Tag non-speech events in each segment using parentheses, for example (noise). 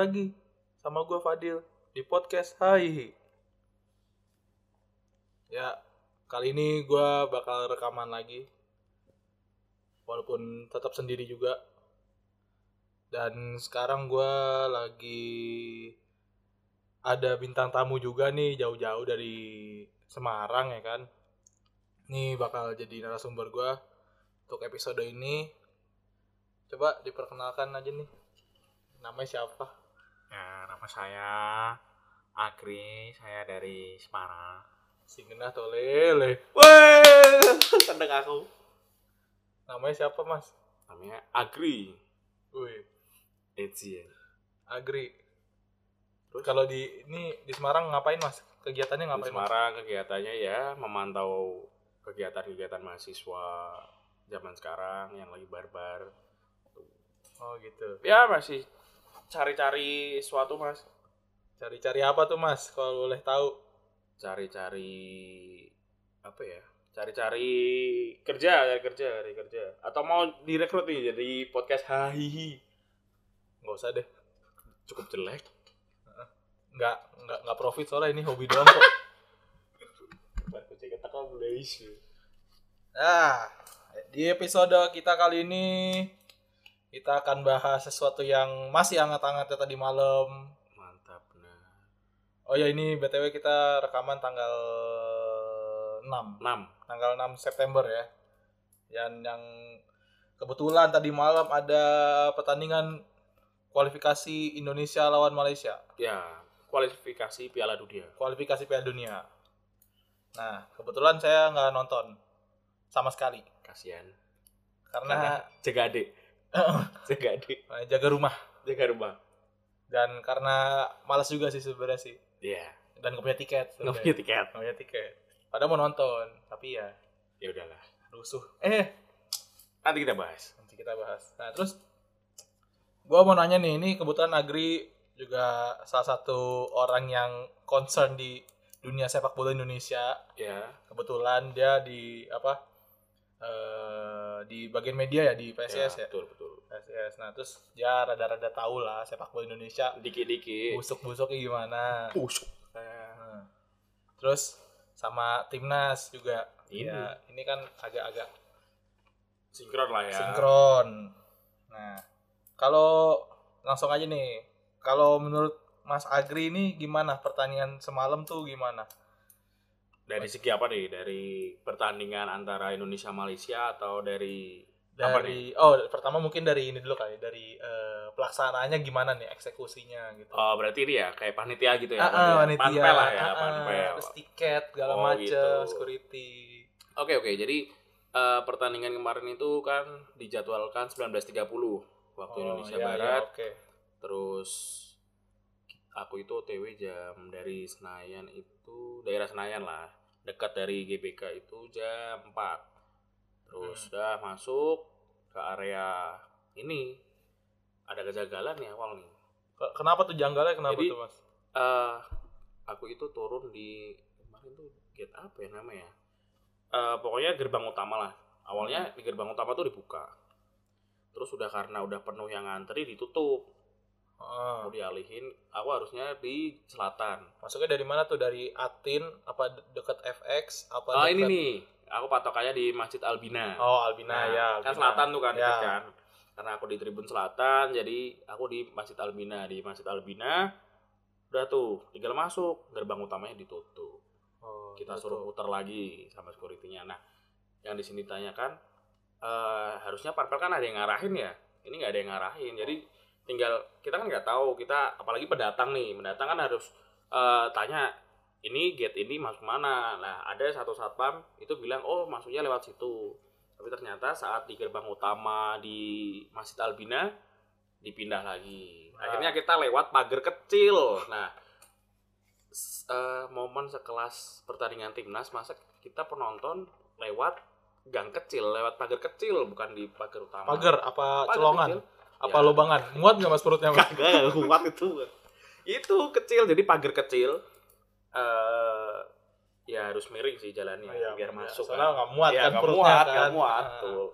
Lagi sama gue Fadil di podcast Hai. Ya, kali ini gue bakal rekaman lagi. Walaupun tetap sendiri juga. Dan sekarang gue lagi ada bintang tamu juga nih jauh-jauh dari Semarang ya kan. Nih bakal jadi narasumber gue untuk episode ini. Coba diperkenalkan aja nih. Namanya siapa? Ya, nama saya Agri, saya dari Semarang. Singenah tolele. Weh, tendang aku. Namanya siapa, Mas? Namanya Agri. Wih, Etienne. Agri. Terus kalau di ini di Semarang ngapain, Mas? Kegiatannya Di ngapain, Mas? Semarang kegiatannya ya memantau kegiatan-kegiatan mahasiswa zaman sekarang yang lagi barbar. Oh, gitu. Ya masih cari-cari sesuatu mas. Cari-cari apa tuh, Mas? Kalau boleh tahu. Cari-cari apa ya? Cari-cari kerja, cari kerja, cari kerja. Atau mau direkrut nih jadi podcast hahihi. Nggak usah deh. Cukup jelek. Nggak, nggak, nggak profit soalnya ini hobi doang kok. Nah, di episode kita kali ini kita akan bahas sesuatu yang masih hangat-hangatnya tadi malam. Mantap nah. Oh ya ini BTW kita rekaman tanggal 6. 6. Tanggal 6 September ya. Yang yang kebetulan tadi malam ada pertandingan kualifikasi Indonesia lawan Malaysia. Ya, kualifikasi Piala Dunia. Kualifikasi Piala Dunia. Nah, kebetulan saya nggak nonton sama sekali Kasihan. karena jaga adik. (laughs) jaga adik. jaga rumah Jaga rumah. dan karena malas juga sih sebenarnya sih Iya. dan nggak punya tiket sebenarnya. punya tiket. Nggak punya tiket padahal mau nonton tapi ya Ya udahlah. rusuh eh Nanti kita bahas. nanti kita bahas nah terus gua mau nanya nih ini kebetulan Agri juga salah satu orang yang concern di dunia sepak bola Indonesia Ya. kebetulan dia di apa eh, di bagian media ya di PSIS ya, Betul, betul. PSIS nah terus dia rada-rada tahu lah sepak bola Indonesia Dikit-dikit. busuk-busuknya gimana Busuk. Nah, terus sama timnas juga Ini. ya ini kan agak-agak Sinkron lah ya. sinkron nah kalau langsung aja nih kalau menurut Mas Agri ini gimana pertandingan semalam tuh gimana Dari segi apa nih? Dari pertandingan antara Indonesia Malaysia atau dari Apa dari oh pertama mungkin dari ini dulu kali dari eh, pelaksanaannya gimana nih eksekusinya gitu Oh, berarti ini ya kayak panitia gitu ya. ah, panitia Panpel lah ya, Ah, panpel. terus tiket segala Oh, macem gitu. security Oke, oke. Jadi eh, pertandingan kemarin itu kan dijadwalkan 19.30 waktu Oh, Indonesia iya, iya, Barat. oke Terus aku itu OTW jam dari Senayan itu daerah Senayan lah. Dekat dari GBK itu jam 4. Terus Hmm. udah masuk ke area ini ada kejagalan nih awal nih. Ke- kenapa tuh janggalnya kenapa Jadi- tuh mas eh aku itu turun di kemarin tuh gate apa ya namanya? Eh pokoknya gerbang utama lah. Awalnya di gerbang utama tuh dibuka. Terus udah karena udah penuh yang ngantri ditutup. Ah. Mau dialihin, aku harusnya di selatan. Masuknya dari mana tuh? Dari Atin apa de- dekat FX apa Ah ini dekat- nih, aku patokannya di Masjid Albina. Oh, Albina Nah, ya. Kan Albina. selatan tuh kan, Ya. deket kan. Karena aku di Tribun Selatan, jadi aku di Masjid Albina. Di Masjid Albina, udah tuh, tinggal masuk, gerbang utamanya ditutup. Oh, kita gitu. suruh putar lagi sama security-nya. Nah, yang di sini tanyakan eh harusnya parpel kan ada yang ngarahin ya. Ini nggak ada yang ngarahin. Jadi tinggal kita kan nggak tahu kita apalagi pendatang nih. Pendatang kan harus eh, tanya ini gate ini masuk mana. Nah, ada satu satpam itu bilang oh masuknya lewat situ. Tapi ternyata saat di gerbang utama di Masjid Albina dipindah lagi. Nah. Akhirnya kita lewat pagar kecil. Nah, eh, momen sekelas pertandingan timnas masa kita penonton lewat gang kecil lewat pagar kecil bukan di pagar utama Pagar apa Pagar celongan? kecil. Apa Ya. lubangan? Muat nggak mas perutnya mas? kagak kuat itu itu kecil jadi pagar kecil eh ya harus miring sih jalannya Oh, iya, biar iya. masuk Soalnya kan. nggak muat Iya, kan nggak perutnya muat, kan. nggak muat Ah. tuh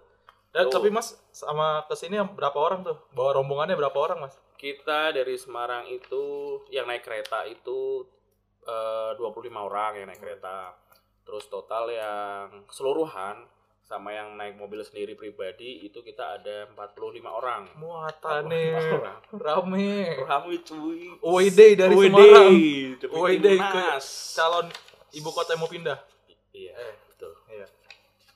Dan, Tuh. tapi Mas sama ke sini berapa orang tuh? Bawa rombongannya berapa orang Mas? Kita dari Semarang itu yang naik kereta itu eh, 25 orang yang naik kereta. Terus total yang keseluruhan sama yang naik mobil sendiri pribadi itu kita ada 45 orang. Muatan 45 nih, orang. rame. Rame cuy. Away dari Away Semarang. day ke calon ibu kota yang mau pindah. Iya, Eh. betul. Iya.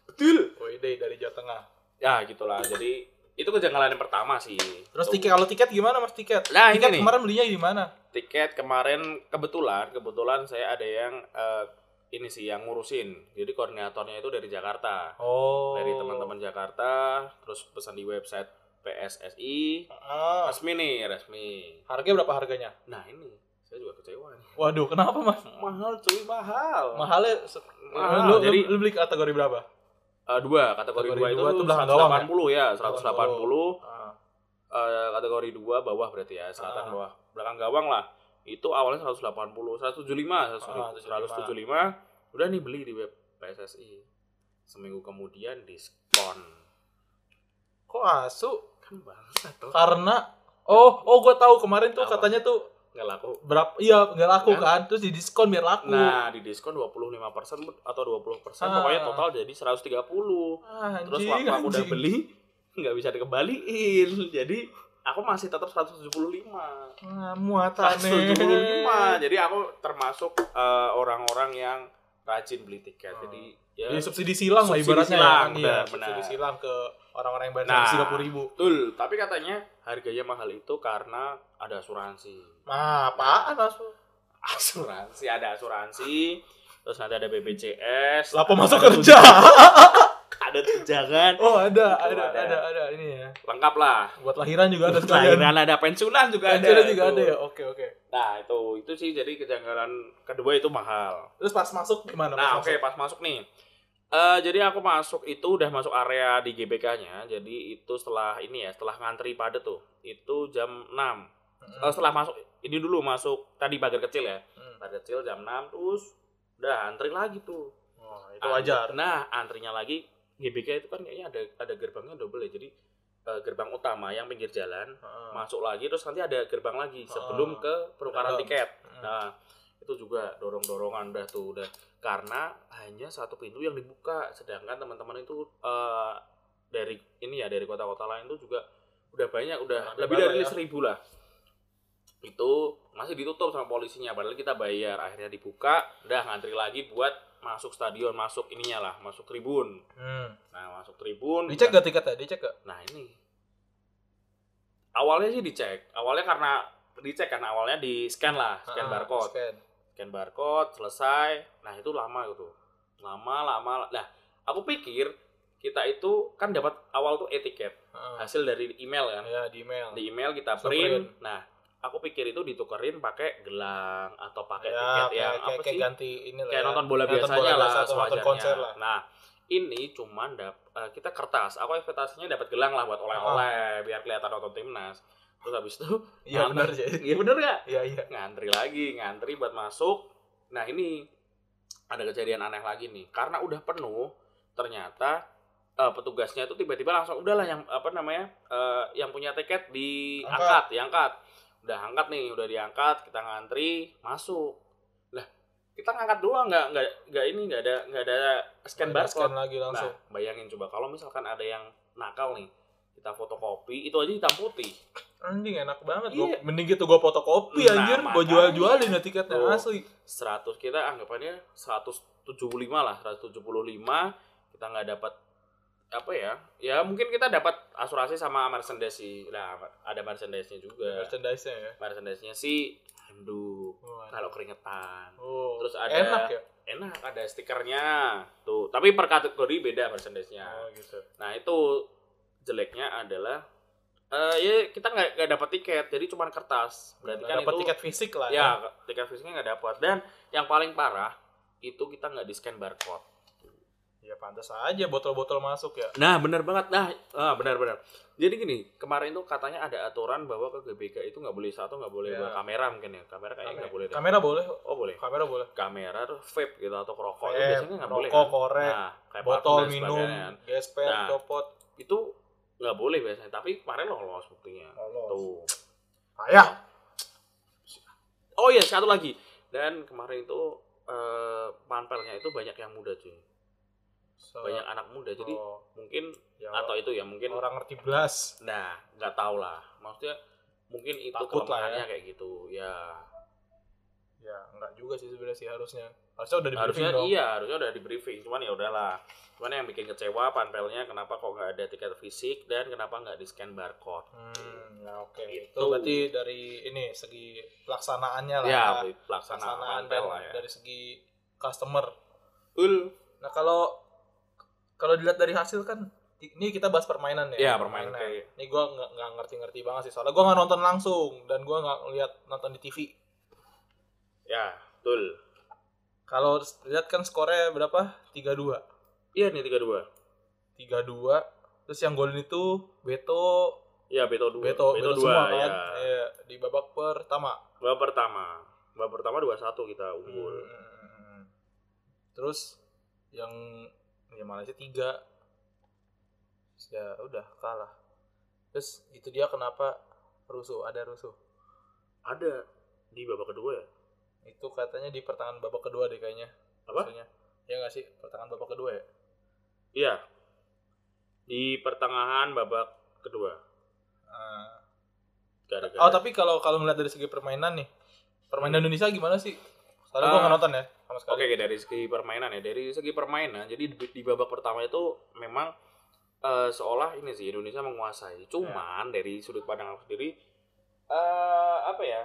Betul. Away dari Jawa Tengah. Ya, gitulah. Jadi itu kejanggalan yang pertama sih. Terus Tuh. tiket kalau tiket gimana Mas tiket? Nah, ini tiket nih. kemarin belinya di mana? tiket kemarin kebetulan kebetulan saya ada yang eh, ini sih yang ngurusin jadi koordinatornya itu dari Jakarta Oh. dari teman-teman Jakarta terus pesan di website PSSI Ah. resmi nih resmi Harganya berapa harganya? nah ini saya juga kecewa nih Waduh, kenapa Mas? mahal cuy mahal Mahalnya Mahal, lu, jadi- lu, lu beli kategori berapa? Eh, dua kategori, Kategori dua itu dua itu belakang gawang 180 ya 180 Ah. eh, kategori dua bawah berarti ya Ah. selatan bawah belakang gawang lah itu awalnya 180 175 Ah, 175 udah nih beli di web PSSI seminggu kemudian diskon. Kok asu? kan bangsat tuh Karena oh, oh gue tahu kemarin tuh Apa? katanya tuh nggak laku. berapa iya nggak laku Kan? kan? Terus di diskon biar laku. Nah di diskon 25% atau 20% Ah. pokoknya total jadi 130 Ah, terus anjing, waktu aku udah beli nggak bisa dikembaliin. Jadi aku masih tetap 175 ah, muatannya 175 jadi aku termasuk eh, orang-orang yang rajin beli tiket Hmm. jadi ya Jadi subsidi silang lah Subsidi ibaratnya silang, kan, iya, benar, subsidi benar. silang ke orang-orang yang bayar Nah. tiga puluh ribu. betul tapi katanya harganya mahal itu karena ada asuransi Nah, apaan asu? asuransi ada asuransi terus nanti ada BPJS Lapo masuk kerja. (laughs) ada tunjangan Oh ada, Itu ada, ada. ada, ada, ini ya. lengkap lah Buat lahiran juga ada lahiran ada pensiunan juga ada Pensiunnya juga Tuh. ada ya. Oke, oke. nah itu itu sih jadi kejanggalan kedua itu mahal Terus pas masuk gimana? Nah, oke masuk? pas masuk nih. Eh jadi aku masuk itu udah masuk area di GBK-nya. Jadi itu setelah ini ya, setelah ngantri pada tuh. Itu jam 6. Mm-mm. Eh, setelah masuk ini dulu masuk tadi pagar kecil ya. Hmm. Pagar kecil jam 6 terus udah antri lagi tuh. Oh, itu wajar. Nah, antrinya lagi GBK itu kan kayaknya ada ada gerbangnya double ya. Jadi eh, gerbang utama yang pinggir jalan masuk lagi terus nanti ada gerbang lagi sebelum ke penukaran Dalam. tiket. Nah, itu juga dorong-dorongan udah tuh udah karena hanya satu pintu yang dibuka sedangkan teman-teman itu eh, dari ini ya dari kota-kota lain tuh juga udah banyak udah Rame lebih dari ya. seribu lah itu masih ditutup sama polisinya padahal kita bayar akhirnya dibuka udah ngantri lagi buat masuk stadion masuk ininya lah masuk tribun Hmm. nah masuk tribun Dicek gak tiketnya? Dicek gak? Nah ini awalnya sih dicek. Awalnya karena dicek kan awalnya di scan lah, scan Ah, barcode, Scan. scan barcode selesai. Nah itu lama gitu, lama lama. Nah aku pikir kita itu kan dapat awal tuh e-tiket Heeh. hasil dari email kan. Ya, di email. Di email kita print. Nah aku pikir itu ditukerin pakai gelang atau pakai ya, tiket kayak, yang kayak, apa kayak sih? ganti ini kayak ya. nonton bola nonton biasanya bola lah biasa atau nonton sewajarnya. konser lah. Nah, ini cuman dap eh, kita kertas. Aku ekspektasinya dapat gelang lah buat oleh-oleh biar kelihatan nonton timnas. Terus habis itu Iya ngantri. benar sih. Iya bener gak? Iya iya. Ngantri lagi, ngantri buat masuk. Nah, ini ada kejadian aneh lagi nih. Karena udah penuh, ternyata eh, petugasnya itu tiba-tiba langsung udahlah yang apa namanya? eh, yang punya tiket diangkat, diangkat. Udah angkat nih, udah diangkat, kita ngantri, masuk. Lah, kita ngangkat doang nggak nggak nggak ini nggak ada nggak ada scan barcode. Scan lagi langsung. Nah, bayangin coba kalau misalkan ada yang nakal nih, kita fotokopi, itu aja hitam putih. Anjing enak banget. Iya. Gua, mending gitu gua fotokopi Nah, anjir, gua makanya. jual-jualin ya tiketnya Tuh. asli. 100 kita anggapannya 175 lah, 175 kita nggak dapat apa ya? Ya mungkin kita dapat asuransi sama merchandise sih. Nah, ada merchandise-nya juga. Merchandise-nya ya. Merchandise-nya sih handuk Wah. kalau keringetan. Oh, Terus ada- enak ya. Enak ada stikernya. Tuh, tapi per kategori beda merchandise-nya. Oh gitu. Nah itu jeleknya adalah eh ya kita nggak nggak dapat tiket jadi cuma kertas berarti kan dapat tiket fisik lah ya tiket fisiknya nggak dapat dan yang paling parah itu kita nggak di scan barcode Ya pantas aja botol-botol masuk ya. nah benar banget nah ah, benar benar jadi gini kemarin tuh katanya ada aturan bahwa ke GBK itu nggak boleh satu nggak boleh bawa kamera mungkin ya kamera kayaknya nggak boleh deh. Kamera boleh. oh boleh Kamera boleh. kamera tuh vape gitu atau rokok itu biasanya nggak boleh rokok, kan? korek, nah, kayak Botol minum, sebagainya. gesper, Nah. copot. itu nggak boleh biasanya tapi kemarin lolos buktinya tuh Ayah. oh iya satu lagi dan kemarin itu eh, panpelnya itu banyak yang muda cuy So, banyak anak muda jadi oh, mungkin ya, atau itu ya mungkin orang ngerti belas. nah nggak tahu lah maksudnya mungkin itu Takut lah kelemahannya ya. kayak gitu ya Ya, enggak juga sih sebenarnya sih harusnya. Harusnya udah di harusnya dong. iya harusnya udah di briefing cuman ya udahlah cuman yang bikin kecewa panpelnya kenapa kok nggak ada tiket fisik dan kenapa nggak di scan barcode Hmm, ya oke. Gitu. Itu berarti dari ini segi pelaksanaannya lah. ya ya. pelaksanaan pelaksanaan panpel dan lah ya dari segi customer. Betul. Nah, kalau kalau dilihat dari hasil kan ini kita bahas permainan ya. Iya, permainan kayak- Ini gua nggak ngerti-ngerti banget sih soalnya gua nggak nonton langsung dan gua nggak ngeliat nonton di TV. ya betul Kalau lihat kan skornya berapa? 3-2. iya nih tiga dua 3-2. Terus yang golin itu Beto Iya Beto dua Beto, Beto, semua kan. ya. Iya, di babak pertama. babak pertama babak pertama dua satu kita unggul Hmm. Terus yang ya Malaysia tiga ya udah kalah. Terus itu dia kenapa rusuh ada rusuh. ada di babak kedua ya Itu katanya di pertengahan babak kedua deh kayaknya. Apa? Rusuhnya. Ya nggak sih pertengahan babak kedua ya. iya di pertengahan babak kedua Ah. gara-gara Oh tapi kalau kalau ngeliat dari segi permainan nih, permainan Indonesia gimana sih? Soalnya gua Ah. nggak nonton ya sama sekali. Oke, dari segi permainan ya, dari segi permainan, jadi di, di babak pertama itu memang eh, seolah ini sih Indonesia menguasai. Cuman dari sudut pandang aku sendiri, eh apa ya?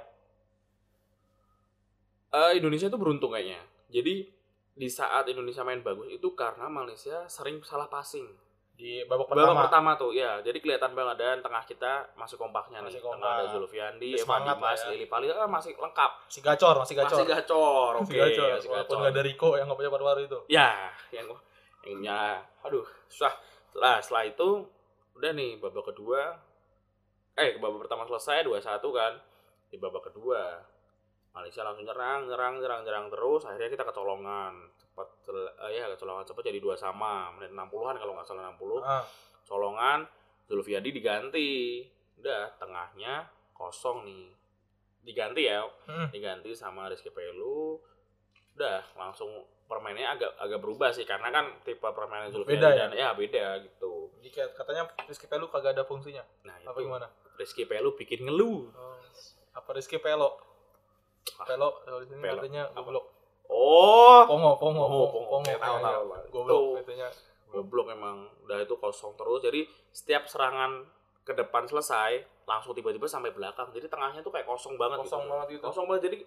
Eh, Indonesia itu beruntung kayaknya. Jadi di saat Indonesia main bagus itu karena Malaysia sering salah passing. Di babak Babak pertama. pertama tuh, ya. Jadi kelihatan banget dan tengah kita masih kompaknya Masih nih. kompak. Tengah ada Zulfiandi, Evan Dimas, lah ya. Lili Pali, ah, masih lengkap. Si gacor, masih gacor. Masih gacor, oke. Masih gacor. masih Walaupun gacor. nggak ada Rico yang nggak punya paru-paru itu. ya yang yang punya aduh susah setelah setelah itu udah nih babak kedua eh babak pertama selesai 2-1 kan di babak kedua Malaysia langsung nyerang nyerang nyerang nyerang terus akhirnya kita kecolongan cepat eh, ya kecolongan cepat jadi dua sama menit 60-an kalau nggak salah 60 Ah, colongan Zulfiadi diganti udah tengahnya kosong nih diganti ya hmm. diganti sama Rizky Pelu udah langsung permainannya agak agak berubah sih karena kan tipe permainan Zulfiandi Beda ya? dan ya beda gitu Jadi katanya Rizky Pelu kagak ada fungsinya. nah Apa itu gimana? Rizky Pelu bikin ngeluh Oh, apa Rizky Pelo? Ah, Pelo kalau di sini artinya goblok. oh Pongo, pongo, pongo, pongo. pongo. Kayak tahu, tahu. Goblok artinya. goblok emang udah itu kosong terus jadi setiap serangan ke depan selesai langsung tiba-tiba sampai belakang jadi tengahnya tuh kayak kosong banget Kosong gitu. banget itu. kosong banget jadi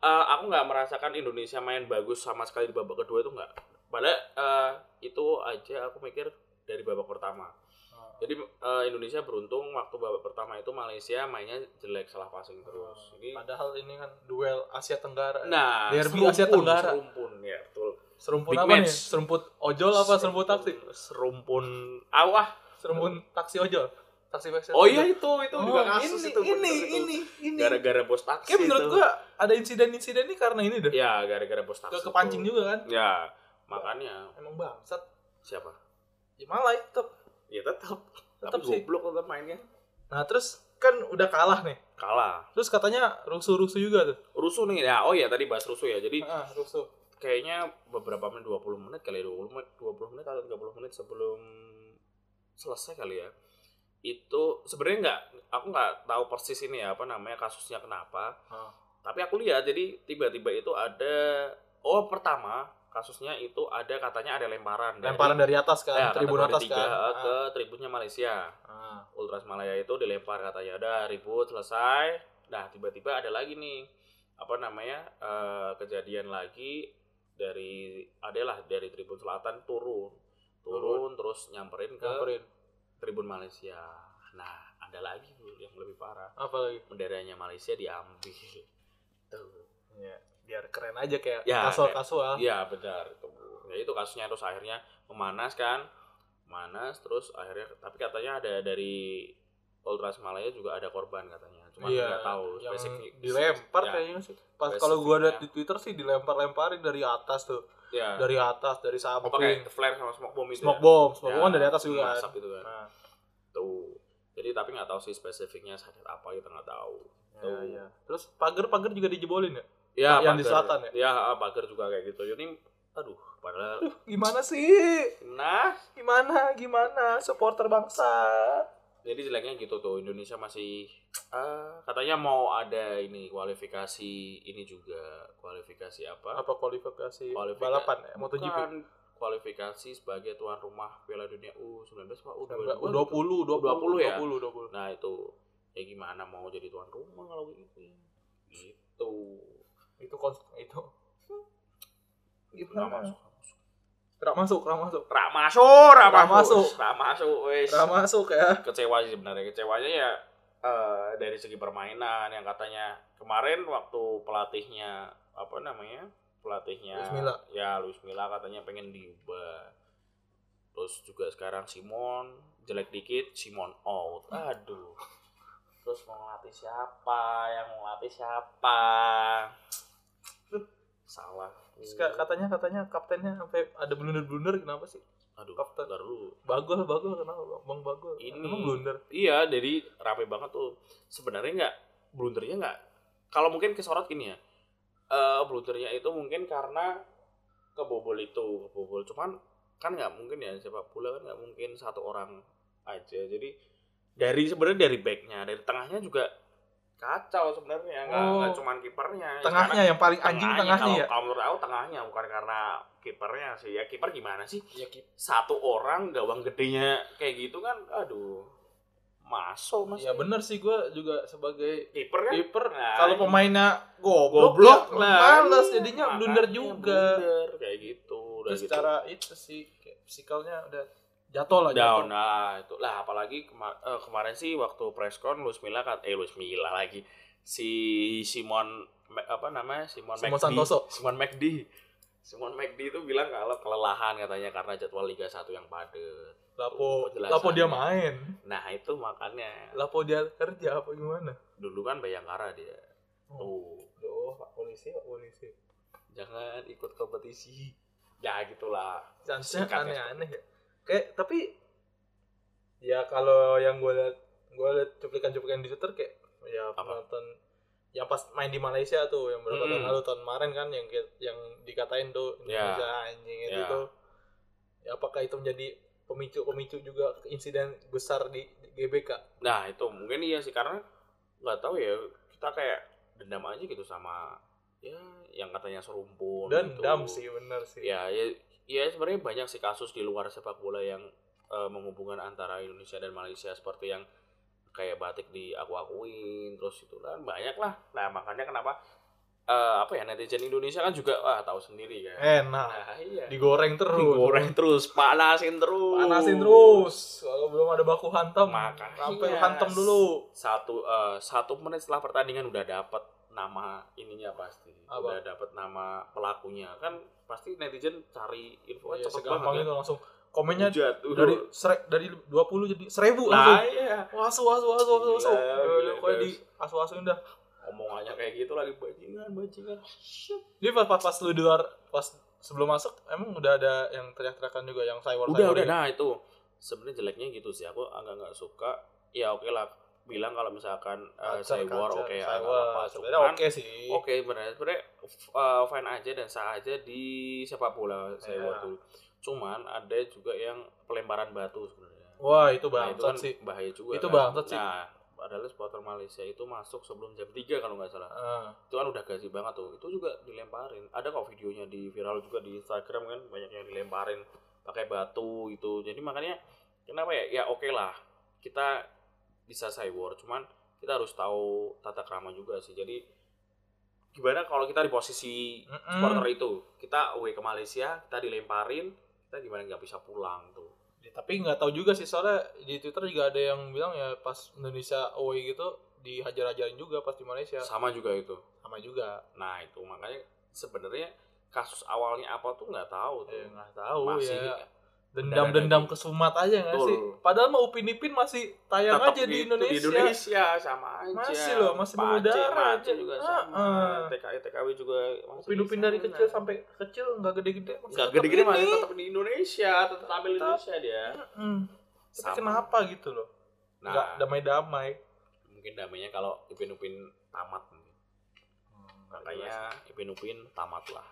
eh, aku nggak merasakan Indonesia main bagus sama sekali di babak kedua itu nggak padahal eh, itu aja aku mikir dari babak pertama Ah. jadi eh, Indonesia beruntung waktu babak pertama itu Malaysia mainnya jelek salah passing terus ini Padahal ini kan duel Asia Tenggara. nah Derby Asia serumpun, Tenggara. serumpun ya betul serumpun Big apa match. nih? Serumput ojol apa serumput taksi? serumpun awah Serumpun taksi ojol. Taksi taksi. oh iya itu itu Oh, juga kasus ini, itu ini, itu. ini, ini. gara-gara bos taksi Kayak menurut itu. gua ada insiden-insiden ini karena ini deh. ya gara-gara bos taksi Ke kepancing itu. juga kan. ya makanya Emang bangsat. siapa Ya malah tetep. ya tetap Tetap tapi sih. goblok tetap mainnya Nah terus kan udah kalah nih. kalah Terus katanya rusuh-rusuh juga tuh. rusuh nih ya oh ya tadi bahas rusuh ya jadi Ah, rusuh. kayaknya beberapa menit 20 menit kali ya 20 menit 20 menit atau 30 menit sebelum selesai kali ya itu sebenarnya nggak aku nggak tahu persis ini ya apa namanya kasusnya kenapa Ah. tapi aku lihat jadi tiba-tiba itu ada oh pertama kasusnya itu ada katanya ada lemparan dari- Lemparan dari atas kan, ya, tribun atas kan. ke tribunnya Malaysia. Ah. Ultras Malaya itu dilempar katanya udah ribut selesai. Nah tiba-tiba ada lagi nih apa namanya eh, kejadian lagi dari adalah dari Tribun Selatan turun. Turun terus nyamperin ke Nyamperin. Tribun Malaysia. Nah ada lagi yang lebih parah. Apa lagi? benderanya Malaysia diambil. Tuh. Ya, biar keren aja kayak Ya, kasual-kasual. Iya benar itu. Ya itu kasusnya terus akhirnya memanas kan, memanas terus akhirnya tapi katanya ada dari Ultras Malaya juga ada korban katanya. Cuma Iya, nggak tahu yang spesifik. dilempar ya, kayaknya sih. Pas kalau gua lihat di Twitter sih dilempar-lemparin dari atas tuh. Ya. Dari atas, dari Oh, pakai samping. flare sama smoke bomb itu. Smoke ya? bomb, smoke Ya, bomb kan dari atas juga kan. itu kan. Nah, gitu jadi tapi nggak tahu sih spesifiknya sakit apa kita nggak tahu Ya, ya. Terus pagar-pagar juga dijebolin ya? Ya Yang di pagar. selatan ya? ya pagar juga kayak gitu jadi aduh padahal Gimana sih? nah Gimana? Gimana? Supporter bangsa. jadi jeleknya gitu tuh Indonesia masih ah, katanya mau ada ini kualifikasi ini juga kualifikasi apa Apa kualifikasi Kualifika- balapan ya? MotoGP? Bukan kualifikasi sebagai tuan rumah Piala Dunia U19 Pak U20 U20, 20, 20 ya? 20, 20. Nah itu ya gimana mau jadi tuan rumah kalau gitu gitu Itu kons itu. Gimana? masuk Rak masuk, rak masuk. rak masuk rak masuk masuk. rak masuk wes Rak masuk ya. kecewa sih sebenarnya kecewanya ya eh, dari segi permainan yang katanya kemarin waktu pelatihnya apa namanya pelatihnya Luis Milla. ya Luis Milla katanya pengen diubah terus juga sekarang Simon jelek dikit Simon out aduh terus mau ngelatih siapa yang mau ngelatih siapa salah Terus ka- katanya katanya kaptennya sampai ada blunder-blunder kenapa sih? aduh kapten. ntar dulu Bagol, bagol kenapa? Bang Bagol. Ini. Emang blunder. Iya, jadi rame banget tuh. Sebenarnya nggak blundernya nggak. Kalau mungkin kesorot gini ya. Eh blundernya itu mungkin karena kebobol itu, kebobol. Cuman kan nggak mungkin ya sepak bola kan nggak mungkin satu orang aja. Jadi dari sebenarnya dari backnya, dari tengahnya juga kacau sebenarnya nggak Oh. nggak cuman kipernya. Tengahnya yang paling anjing tengahnya kalau, ya. Kalau menurut aku tengahnya bukan karena kipernya sih. Ya kiper gimana sih? Ya Kip. satu orang gawang gedenya kayak gitu kan aduh masuk mas Ya bener sih gue juga sebagai kiper kan kiper Nah, kalau iya. pemainnya goblok, goblok ya, lah males jadinya blunder juga. blunder, kayak gitu udah Terus gitu secara itu sih kayak psikalnya udah jatuh lah down jatuh. nah itu lah apalagi kema- eh, kemarin sih waktu presscon Luis Milla kan eh Luis Milla lagi si Simon apa namanya Simon, Simon McD. Santoso. Simon McD Simon McD itu bilang kalau kelelahan katanya karena jadwal Liga 1 yang padat Lapo, lapo dia main. nah itu makanya Lapo dia kerja apa gimana? dulu kan Bayangkara dia Oh. tuh Oh, Pak polisi, Pak polisi. jangan ikut kompetisi ya gitulah Singkatnya aneh-aneh ya. Kayak tapi ya kalau yang gue liat gue liat cuplikan-cuplikan di Twitter kayak ya Apa? penonton yang pas main di Malaysia tuh yang berapa tahun Mm-mm. lalu tahun kemarin kan yang yang dikatain tuh Ya. Indonesia anjing itu Ya. tuh. Ya, apakah itu menjadi pemicu-pemicu juga insiden besar di, di GBK? nah itu mungkin iya sih karena nggak tahu ya kita kayak dendam aja gitu sama ya yang katanya serumpun gitu. Dendam sih bener sih. ya ya ya sebenarnya banyak sih kasus di luar sepak bola yang eh, menghubungkan antara Indonesia dan Malaysia seperti yang kayak batik di aku akuin terus itu kan banyak lah nah makanya kenapa eh, apa ya netizen Indonesia kan juga wah tahu sendiri kan Enak. nah iya Digoreng terus. digoreng terus panasin terus Panasin terus. Kalau belum ada baku hantam, Makanya. sampai hantam dulu. satu eh, satu menit setelah pertandingan udah dapat nama ininya pasti Apa? udah dapat nama pelakunya kan pasti netizen cari info Iya, cepet banget itu kan. Langsung komennya Hujat, udah. dari sere, dari 20 jadi 1000 nah langsung. iya. Wasu wasu wasu wasu wasu. Kayak di asu-asuin dah. omongannya kayak gitu lagi bajingan bajingan. Shit. Jadi pas, pas, pas lu di luar pas sebelum masuk emang udah ada yang teriak-teriakan juga yang cyber udah udah. nah itu. Sebenarnya jeleknya gitu sih. Aku agak nggak suka. Ya oke lah bilang kalau misalkan uh, cyber oke ya nggak apa Sebenarnya oke sih. Oke, benar. Sebenarnya uh, fine aja dan sah aja di sepak bola saya Iya. waktu. Cuman ada juga yang pelemparan batu sebenarnya. Wah, itu Nah, itu kan sih. bahaya juga. Itu kan. bangsat sih. Nah, padahal supporter Malaysia itu masuk sebelum jam 3 kalau nggak salah. Ah, Itu kan udah gaji banget tuh. Itu juga dilemparin. Ada kok videonya di viral juga di Instagram kan banyak yang dilemparin pakai batu itu. Jadi makanya kenapa ya? Ya oke lah. Kita bisa cyber, cuman kita harus tahu tata krama juga sih. Jadi gimana kalau kita di posisi mm-mm. supporter itu kita away ke Malaysia kita dilemparin kita gimana nggak bisa pulang tuh Ya, tapi nggak tahu juga sih soalnya di Twitter juga ada yang bilang ya pas Indonesia away gitu dihajar-hajarin juga pas di Malaysia. sama juga itu Sama juga. nah itu makanya sebenarnya kasus awalnya apa tuh nggak tahu tuh Ya nggak tahu masih ya. Dendam-dendam kesumat aja nggak Betul. sih? Padahal mau Upin Ipin masih tayang tetap aja di gitu, Indonesia. di Indonesia sama aja Masih loh, masih Pace, mengudara aja. juga Ah, sama ah. TKI TKW juga masih Upin Upin di dari kecil sampai kecil nggak gede-gede. nggak gede-gede masih tetap di Indonesia tetap tampil Tetap. Indonesia dia Mm. Tapi kenapa gitu loh? Nah, nggak damai-damai mungkin damainya kalau Ipin Upin tamat mungkin. Makanya Ipin Upin tamat lah.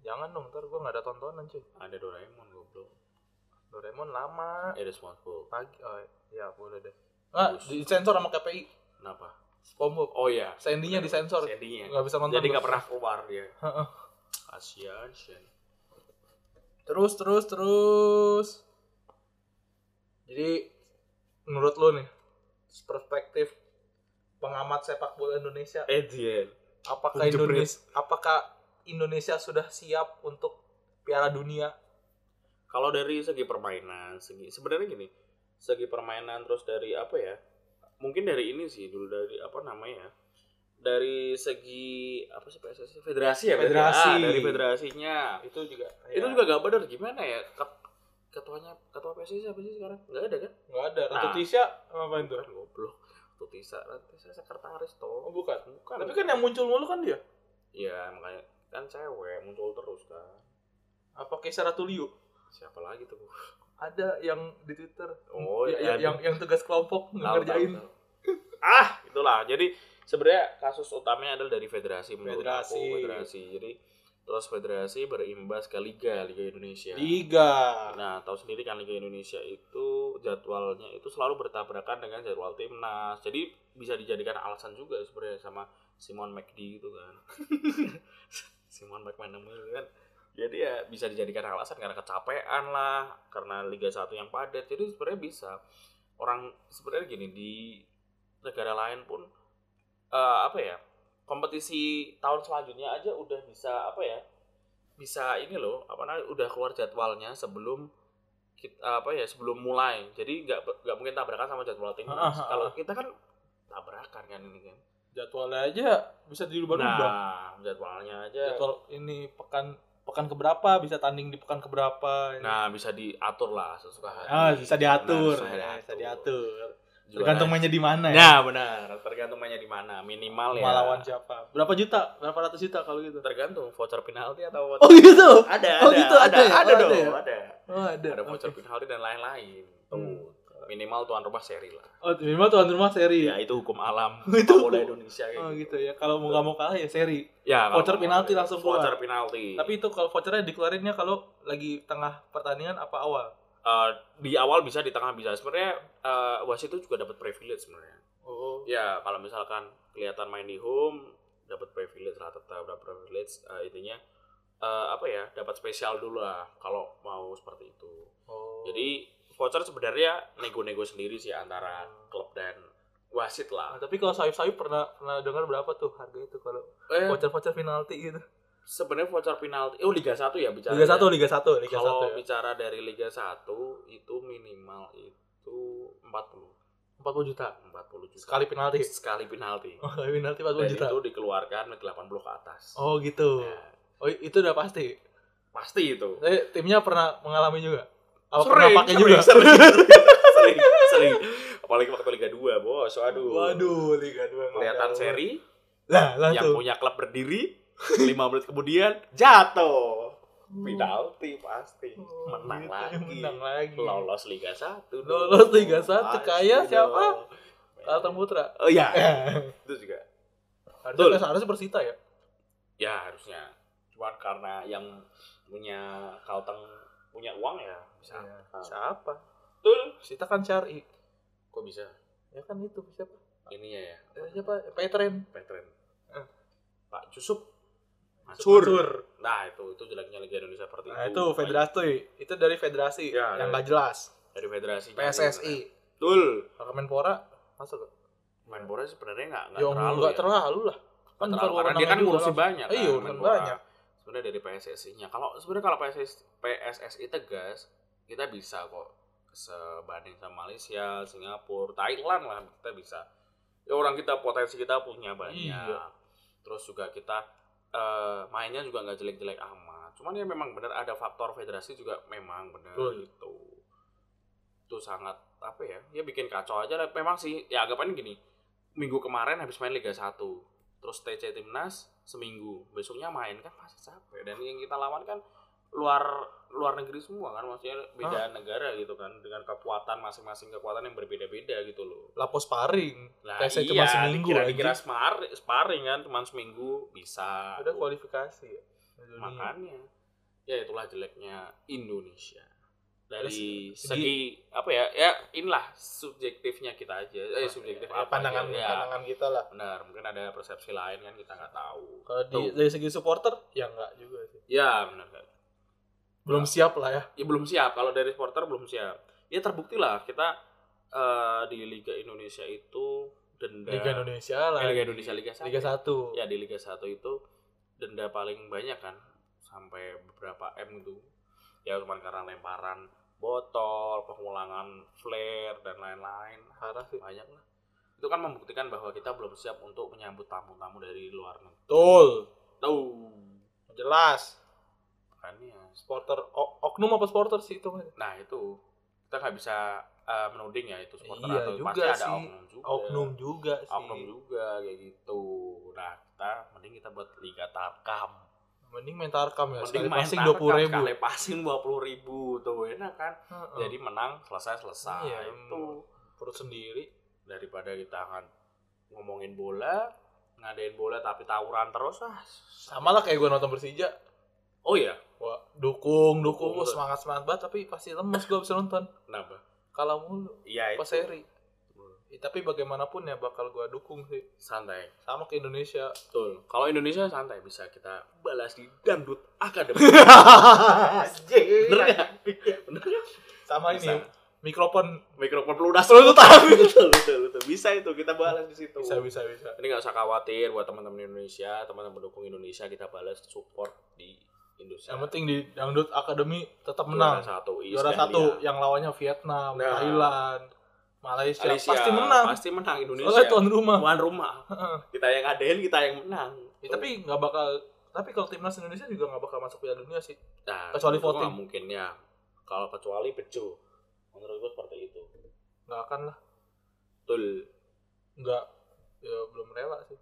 Jangan dong ntar gue nggak ada tontonan cuy Ada Doraemon goblok. Doraemon lama Irresponsible. pagi oh ya boleh deh ah disensor sama KPI Kenapa? SpongeBob Oh iya. Sandy-nya disensor Sandy-nya. nggak bisa nonton Jadi nggak pernah keluar dia. Kasian, Shen. terus terus terus jadi menurut lo nih perspektif pengamat sepak bola Indonesia Edian. apakah Jebret. Indonesia apakah Indonesia sudah siap untuk Piala Dunia Kalau dari segi permainan, segi sebenarnya gini, segi permainan terus dari apa ya? Mungkin dari ini sih dulu dari apa namanya? ya, Dari segi apa sih PSSI? Federasi ya, berarti? Federasi. Ah, dari federasinya. itu juga Itu juga gak benar gimana ya? Ket- Ketuanya ketua PSSI siapa sih sekarang? Nggak ada kan? nggak ada Ratu Nah. Tisha apa itu goblok. Tuh Tisa, Tisa sekretaris oh toh. bukan Bukan. tapi kan yang muncul mulu kan dia Iya, makanya kan cewek muncul terus kan. apa Keisha Ratuliu? Siapa lagi tuh? ada yang di Twitter. Oh, Ya- iya, ya- yang yang tugas kelompok ngerjain. ah itulah. Jadi sebenarnya kasus utamanya adalah dari federasi menurut Federasi. aku federasi. jadi terus federasi berimbas ke liga liga Indonesia. Liga. Nah tahu sendiri kan liga Indonesia itu jadwalnya itu selalu bertabrakan dengan jadwal timnas. Jadi bisa dijadikan alasan juga sebenarnya sama Simon McD itu kan (laughs) Simon McManaman itu kan. Jadi ya bisa dijadikan alasan karena kecapean lah karena Liga 1 yang padat. Jadi sebenarnya bisa. Orang sebenarnya gini di negara lain pun eh, apa ya kompetisi tahun selanjutnya aja udah bisa apa ya bisa ini loh apa namanya udah keluar jadwalnya sebelum kita apa ya sebelum mulai. Jadi nggak nggak mungkin tabrakan sama jadwal timnas. (laughs) Kalau kita kan tabrakan kan ini kan jadwalnya aja bisa dirubah-rubah nah jadwalnya aja jadwal ini pekan pekan keberapa bisa tanding di pekan keberapa nah bisa diatur lah sesuka hati ah bisa diatur Nah, Ya, bisa diatur Juara- tergantung mainnya di mana ya Nah, benar. Tergantung mainnya di mana. Minimal ya. Mau lawan siapa berapa juta berapa ratus juta kalau gitu Tergantung voucher penalti atau oh gitu ada, Oh, ada, gitu, ada, ada ya? ada, Oh, ada dong, ya? ada. oh ada Ada voucher Oke. penalti dan lain-lain. Tuh. Hmm. Minimal tuan rumah seri lah. oh minimal tuan rumah seri. Ya, itu hukum alam (laughs) Itu bola hukum- Indonesia kayak oh gitu. ya. Kalau mau nggak mau kalah ya seri. Ya, Voucher penalti ada langsung keluar. Voucher penalti. tapi itu kalau vouchernya dikeluarinnya kalau lagi tengah pertandingan apa awal? Eh, di awal bisa, di tengah bisa. Sebenarnya eh, wasit itu juga dapat privilege sebenarnya. oh. Ya, kalau misalkan kelihatan main di home dapat privilege lah tetap dapat privilege. Eh, intinya eh, apa ya dapat spesial dulu lah kalau mau seperti itu. Oh. Jadi voucher sebenarnya nego-nego sendiri sih antara klub dan wasit Nah, lah tapi kalau sayup-sayup pernah pernah dengar berapa tuh harga itu kalau eh, voucher-voucher penalti gitu. sebenarnya voucher penalti oh Liga 1 ya bicara Liga ya? 1, Liga 1, Liga 1 kalau ya. bicara dari Liga 1 itu minimal itu 40 40 juta 40 juta sekali penalti. sekali penalti Oh, sekali penalti 40 dan juta. itu dikeluarkan 80 ke atas Oh, gitu. Ya, Oh, itu udah pasti. pasti itu Tapi timnya pernah mengalami juga. Apa Sering, pernah pakai sering, juga? sering, (laughs) sering, sering. Apalagi waktu Liga 2, bos. Waduh. Waduh, Liga 2 Kelihatan seri, Lah, yang langsung. punya klub berdiri, (laughs) 5 menit kemudian jatuh. Penalti pasti. Oh, Menang gitu, lagi. Menang lagi. Lolos Liga 1. dong. Lolos Liga 1, Pasti kayak siapa? Kalteng Putra. Oh iya, itu juga. Harusnya harusnya Persita ya. Ya harusnya. Cuman karena yang punya Kalteng punya uang ya bisa. Iya. Ah. Siapa? Betul. Persita kan cari. Kok bisa? Ya kan itu siapa? Ininya ya, Eh, siapa? Petren. Petren. Eh. Pak Yusuf Mansur. Mansur. Nah itu itu jeleknya Liga Indonesia seperti Nah, itu. itu federasi. Itu dari federasi Ya, yang dari- nggak jelas. dari federasi. PSSI. Betul. Kalau Kemenpora masuk? Menpora sebenarnya nggak nggak Yang terlalu. nggak ya. terlalu lah. Kan terlalu, karena dia kan ngurusin banyak. Iya, kan, banyak. Sebenarnya dari PSSI-nya. Kalau sebenarnya kalau PSSI, PSSI tegas, kita bisa kok sebanding sama Malaysia, Singapura, Thailand lah kita bisa. Ya orang kita potensi kita punya banyak. Iya. Terus juga kita eh, mainnya juga nggak jelek-jelek amat. Cuman ya memang benar ada faktor federasi juga memang benar Betul. itu. Itu sangat apa ya? Ya bikin kacau aja. lah. Memang sih ya anggapannya gini. Minggu kemarin habis main Liga 1. Terus TC Timnas seminggu. Besoknya main kan pasti capek. Dan yang kita lawan kan luar luar negeri semua kan maksudnya beda negara gitu kan dengan kekuatan masing-masing kekuatan yang berbeda-beda gitu loh. Lapos sparring. Lah iya cuma seminggu dikira, anjing. dikira smar- sparring kan cuma seminggu bisa. Udah kualifikasi ya? Makanya. Ya itulah jeleknya Indonesia dari Terus, segi apa ya? Ya inilah subjektifnya kita aja. Eh subjektif Ya, apa pandangan ya, pandangan kita lah. Benar mungkin ada persepsi lain kan kita nggak tahu. Kalau di, Tuh. dari segi supporter ya enggak juga sih. Ya benar kan belum siap lah ya. Ya belum siap. Kalau dari supporter belum siap. Ya terbukti lah kita eh, di Liga Indonesia itu denda Liga Indonesia lah. Eh, Liga Indonesia Liga 1 Liga 1 ya di Liga 1 itu denda paling banyak kan sampai beberapa M itu. Ya cuma karena lemparan botol pengulangan flare dan lain-lain. Parah sih. Banyak lah. Itu kan membuktikan bahwa kita belum siap untuk menyambut tamu-tamu dari luar negeri. Betul. Tuh. Jelas. Makanya. Supporter o- oknum apa supporter sih itu? Nah itu. Kita nggak bisa eh, menuding ya itu supporter Iya atau juga pasti ada sih. oknum juga. Oknum juga sih. oknum juga kayak gitu. Nah kita mending kita buat liga tarkam mending main tarkam ya sekali mending main passing dua puluh ribu. sekali passing dua puluh ribu tuh enak kan? Heeh. jadi menang selesai selesai Iya, itu. perut sendiri. Daripada kita akan ngomongin bola ngadain bola tapi tawuran terus ah sama lah kayak gue nonton Persija. Oh iya? Wah, dukung, dukung, Dukung, semangat semangat banget, tapi pasti lemes gue bisa nonton. kenapa? Kalah mulu, iya pas seri. Ya, tapi bagaimanapun ya bakal gue dukung sih. santai Sama ke Indonesia. betul kalau Indonesia santai bisa kita balas di dangdut akademi (laughs) bener nggak Sama Bisa. ini mikrofon mikrofon pelunas betul betul betul betul bisa itu kita balas di situ bisa bisa bisa. ini nggak usah khawatir buat teman-teman Indonesia teman-teman pendukung Indonesia kita balas support di Indonesia Yang penting di Dangdut Academy tetap Juara menang. satu Juara Islandia. satu yang lawannya Vietnam, Nah. Thailand, Malaysia, Malaysia pasti menang. pasti menang Indonesia Soalnya tuan rumah. tuan rumah (laughs) kita yang adain kita yang menang Ya, tapi nggak bakal tapi kalau timnas Indonesia juga nggak bakal masuk Piala Dunia sih. nah, kecuali voting. mungkin ya kalau kecuali bejo menurut gue seperti itu Nggak akan lah. betul Nggak ya belum rela sih.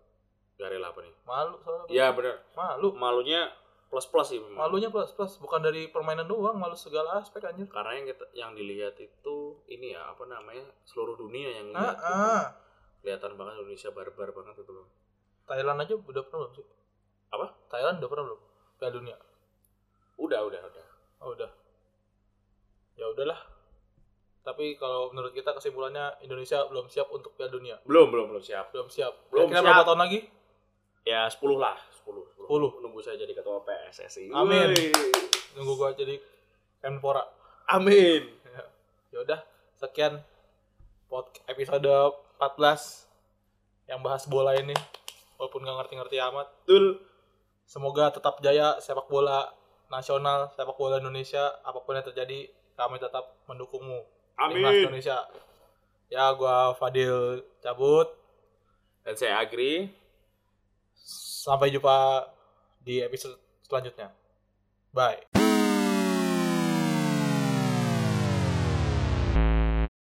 gak rela apa nih Malu soalnya. ya bener Malu. malunya plus plus sih memang Malunya plus plus bukan dari permainan doang, malu segala aspek anjir. karena yang kita, yang dilihat itu ini ya apa namanya seluruh dunia yang Ah, lihat ah. kelihatan banget Indonesia barbar banget itu loh Thailand aja udah pernah belum sih? Apa? Thailand udah pernah belum? Piala Dunia. udah udah udah Oh, udah. Ya udahlah. Tapi kalau menurut kita kesimpulannya Indonesia belum siap untuk Piala Dunia. belum belum belum siap Belum siap. Belum Kira-kira siap. berapa tahun lagi? ya 10 lah 10 10, 10. Nunggu saya jadi ketua PSSI Amin. Nunggu gua jadi Menpora. amin Ya udah, sekian episode 14 yang bahas bola ini. Walaupun nggak ngerti-ngerti amat. betul Semoga tetap jaya sepak bola nasional, sepak bola Indonesia, apa pun yang terjadi, kami tetap mendukungmu. Timnas amin Indonesia. Ya, gua Fadil cabut. dan saya Agri Sampai jumpa di episode selanjutnya. Bye.